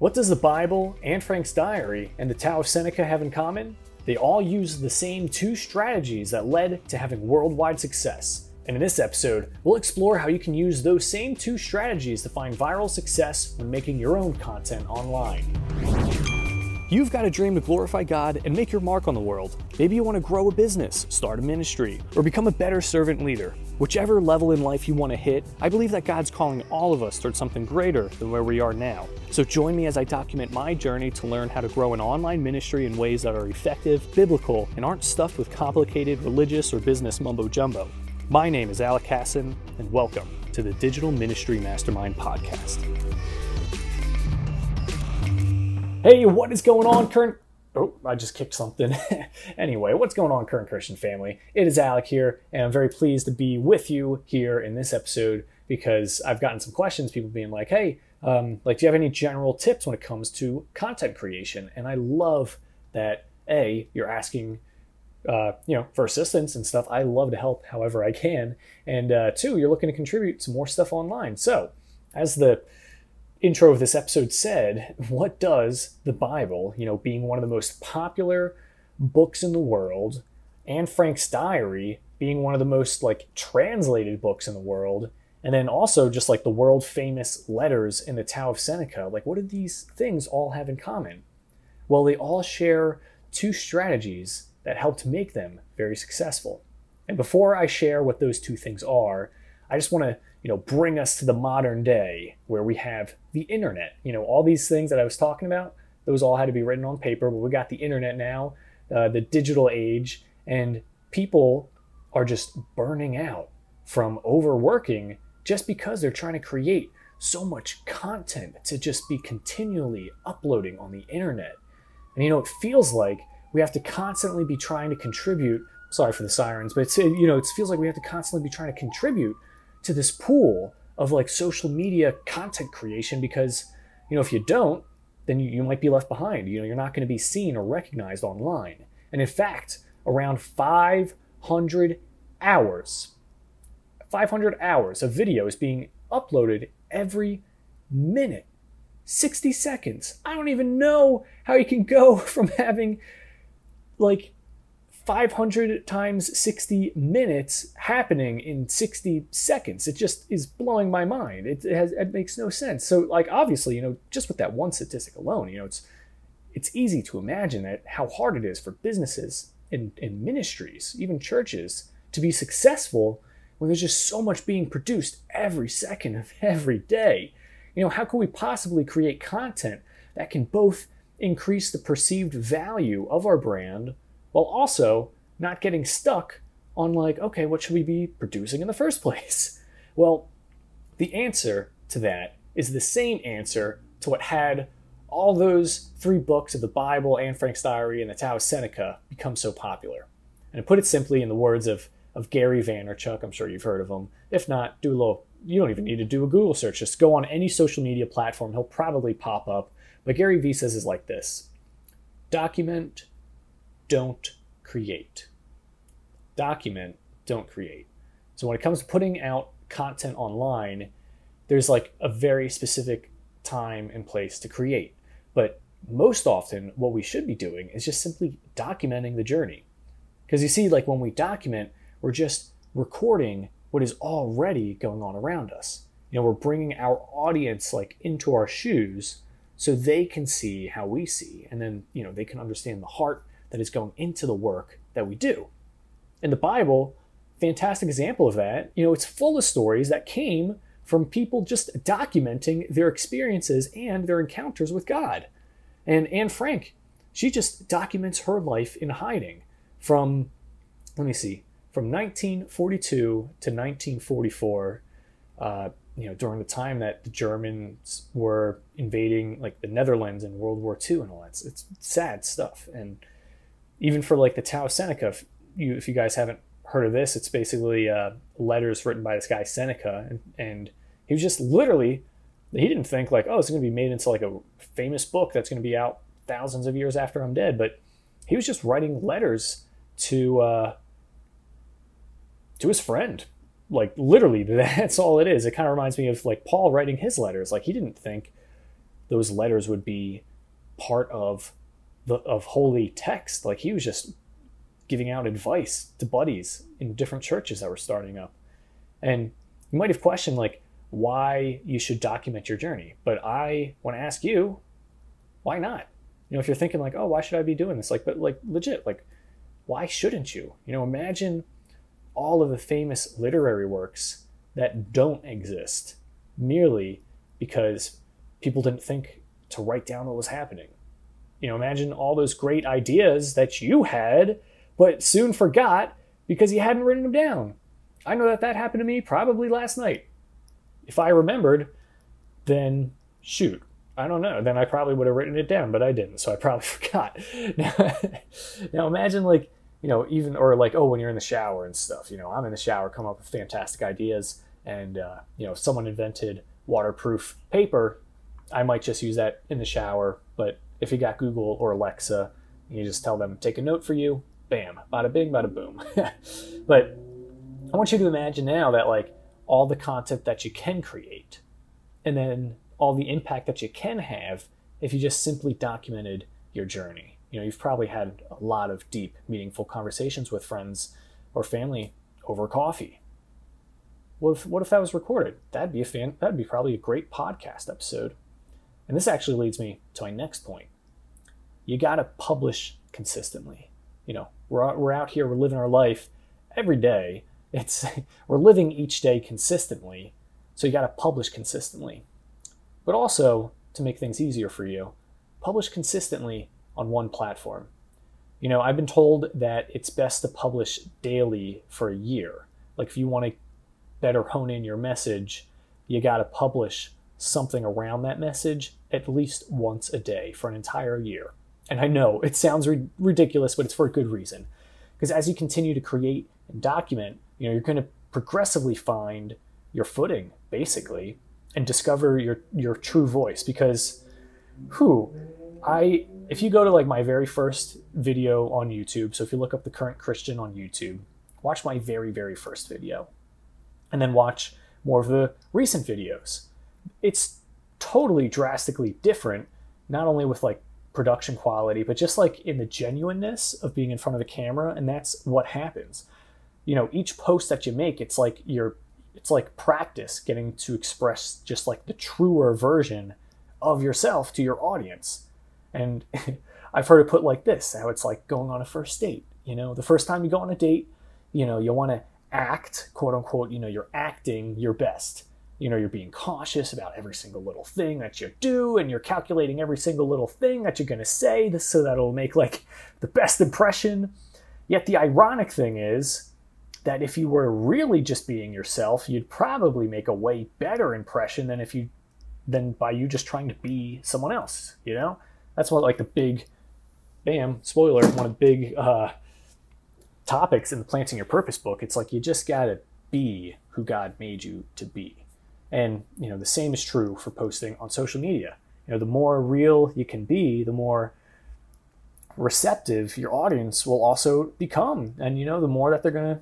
What does the Bible, Anne Frank's diary, and the Tao of Seneca have in common? They all use the same two strategies that led to having worldwide success. And in this episode, we'll explore how you can use those same two strategies to find viral success when making your own content online. You've got a dream to glorify God and make your mark on the world. Maybe you want to grow a business, start a ministry, or become a better servant leader. Whichever level in life you want to hit, I believe that God's calling all of us towards something greater than where we are now. So join me as I document my journey to learn how to grow an online ministry in ways that are effective, biblical, and aren't stuffed with complicated religious or business mumbo jumbo. My name is Alec Casson, and welcome to the Digital Ministry Mastermind Podcast. Hey, what is going on, current? Oh, I just kicked something. anyway, what's going on, current Christian family? It is Alec here, and I'm very pleased to be with you here in this episode because I've gotten some questions. People being like, "Hey, um, like, do you have any general tips when it comes to content creation?" And I love that. A, you're asking uh, you know, for assistance and stuff. I love to help however I can. And uh, two, you're looking to contribute some more stuff online. So, as the intro of this episode said, what does the Bible, you know, being one of the most popular books in the world, and Frank's diary being one of the most like translated books in the world, and then also just like the world famous letters in the Tao of Seneca, like what do these things all have in common? Well, they all share two strategies that helped make them very successful. And before I share what those two things are, I just want to you know bring us to the modern day where we have the internet. You know all these things that i was talking about those all had to be written on paper but we got the internet now uh, the digital age and people are just burning out from overworking just because they're trying to create so much content to just be continually uploading on the internet. And you know it feels like we have to constantly be trying to contribute sorry for the sirens but you know it feels like we have to constantly be trying to contribute to this pool of like social media content creation because you know if you don't then you, you might be left behind. You know you're not going to be seen or recognized online. And in fact around 500 hours 500 hours of videos being uploaded every minute 60 seconds. I don't even know how you can go from having like 500 times 60 minutes happening in 60 seconds. It just is blowing my mind. It, has it makes no sense. So like obviously, you know, just with that one statistic alone, you know, it's it's easy to imagine that how hard it is for businesses and, and ministries, even churches, to be successful when there's just so much being produced every second of every day. You know, how can we possibly create content that can both increase the perceived value of our brand while also not getting stuck on like, okay, what should we be producing in the first place? Well, the answer to that is the same answer to what had all those three books of the Bible, Anne Frank's Diary, and the Tao of Seneca become so popular. And to put it simply in the words of, of Gary Vaynerchuk, I'm sure you've heard of him. If not, do a little, you don't even need to do a Google search. Just go on any social media platform, he'll probably pop up. But Gary Vee says is like this document, don't create. Document, don't create. So when it comes to putting out content online, there's like a very specific time and place to create. But most often, what we should be doing is just simply documenting the journey. Because you see, like when we document, we're just recording what is already going on around us. You know, we're bringing our audience like into our shoes so they can see how we see, and then you know they can understand the heart that is going into the work that we do. In the Bible, fantastic example of that, you know, it's full of stories that came from people just documenting their experiences and their encounters with God. And Anne Frank, she just documents her life in hiding from, let me see, from 1942 to 1944. Uh, you know, during the time that the Germans were invading like the Netherlands in World War II and all that. It's, it's sad stuff. And even for like the Tao Seneca, if you, if you guys haven't heard of this, it's basically uh, letters written by this guy Seneca, and, and he was just literally he didn't think like oh it's going to be made into like a famous book that's going to be out thousands of years after I'm dead, but he was just writing letters to uh, to his friend. Like literally, that's all it is. It kind of reminds me of like Paul writing his letters. Like he didn't think those letters would be part of the of holy text. Like he was just giving out advice to buddies in different churches that were starting up. And you might have questioned like why you should document your journey. But I want to ask you, why not? You know, if you're thinking like, oh, why should I be doing this? Like, but like legit, like, why shouldn't you? You know, imagine all of the famous literary works that don't exist merely because people didn't think to write down what was happening. You know, imagine all those great ideas that you had, but soon forgot because you hadn't written them down. I know that that happened to me probably last night. If I remembered, then shoot, I don't know. Then I probably would have written it down, but I didn't, so I probably forgot. Now, now imagine like you know even or like oh when you're in the shower and stuff. You know I'm in the shower, come up with fantastic ideas, and uh, you know if someone invented waterproof paper. I might just use that in the shower, but if you got Google or Alexa, you just tell them take a note for you. Bam, bada bing, bada boom. but I want you to imagine now that like all the content that you can create, and then all the impact that you can have if you just simply documented your journey. You know, you've probably had a lot of deep, meaningful conversations with friends or family over coffee. What if, what if that was recorded? That'd be a fan. That'd be probably a great podcast episode. And this actually leads me to my next point. You got to publish consistently. You know, we're we're out here, we're living our life every day. It's we're living each day consistently, so you got to publish consistently but also to make things easier for you, publish consistently on one platform. You know, I've been told that it's best to publish daily for a year. Like if you want to better hone in your message, you got to publish something around that message at least once a day for an entire year. And I know it sounds ri- ridiculous, but it's for a good reason. Because as you continue to create and document, you know, you're going to progressively find your footing, basically, and discover your your true voice because who I if you go to like my very first video on YouTube, so if you look up the current Christian on YouTube, watch my very very first video and then watch more of the recent videos. It's totally drastically different not only with like production quality but just like in the genuineness of being in front of the camera and that's what happens. You know, each post that you make, it's like you're it's like practice getting to express just like the truer version of yourself to your audience. And I've heard it put like this how it's like going on a first date. You know, the first time you go on a date, you know, you want to act, quote unquote, you know, you're acting your best. You know, you're being cautious about every single little thing that you do, and you're calculating every single little thing that you're going to say so that it'll make like the best impression. Yet the ironic thing is, that if you were really just being yourself, you'd probably make a way better impression than if you than by you just trying to be someone else, you know? That's what like the big bam, spoiler, one of the big uh, topics in the Planting Your Purpose book. It's like you just gotta be who God made you to be. And you know, the same is true for posting on social media. You know, the more real you can be, the more receptive your audience will also become. And you know, the more that they're gonna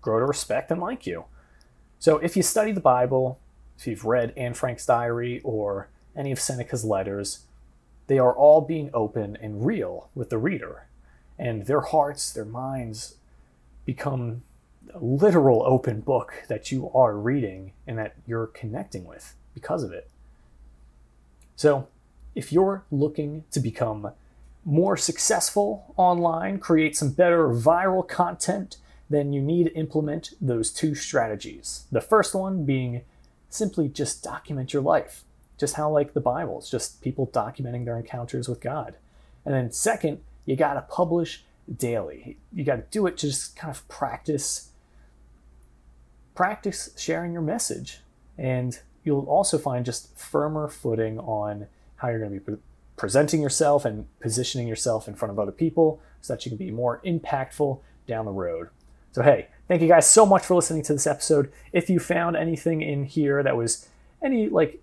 grow to respect and like you. So if you study the Bible, if you've read Anne Frank's diary or any of Seneca's letters, they are all being open and real with the reader. And their hearts, their minds become literal open book that you are reading and that you're connecting with because of it. So, if you're looking to become more successful online, create some better viral content, then you need to implement those two strategies. The first one being simply just document your life, just how like the Bible, it's just people documenting their encounters with God. And then second, you got to publish daily. You got to do it to just kind of practice practice sharing your message. And you'll also find just firmer footing on how you're going to be presenting yourself and positioning yourself in front of other people so that you can be more impactful down the road. So, hey, thank you guys so much for listening to this episode. If you found anything in here that was any like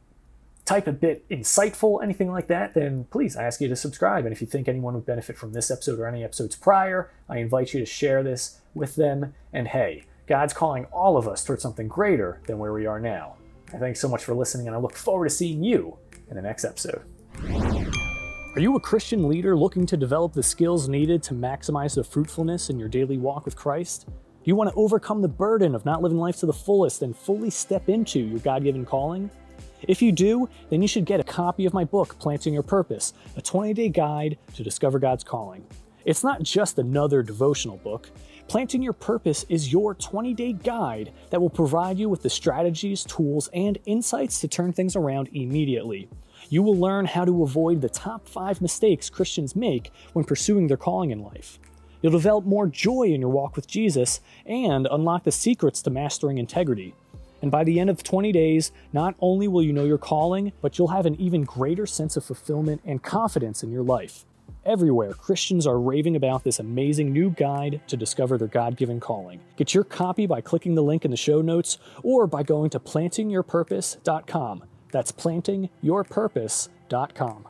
type of bit insightful, anything like that, then please I ask you to subscribe. And if you think anyone would benefit from this episode or any episodes prior, I invite you to share this with them. And hey, God's calling all of us towards something greater than where we are now. Thanks so much for listening, and I look forward to seeing you in the next episode. Are you a Christian leader looking to develop the skills needed to maximize the fruitfulness in your daily walk with Christ? Do you want to overcome the burden of not living life to the fullest and fully step into your God given calling? If you do, then you should get a copy of my book, Planting Your Purpose, a 20 day guide to discover God's calling. It's not just another devotional book. Planting Your Purpose is your 20 day guide that will provide you with the strategies, tools, and insights to turn things around immediately. You will learn how to avoid the top five mistakes Christians make when pursuing their calling in life. You'll develop more joy in your walk with Jesus and unlock the secrets to mastering integrity. And by the end of 20 days, not only will you know your calling, but you'll have an even greater sense of fulfillment and confidence in your life. Everywhere, Christians are raving about this amazing new guide to discover their God given calling. Get your copy by clicking the link in the show notes or by going to plantingyourpurpose.com. That's plantingyourpurpose.com.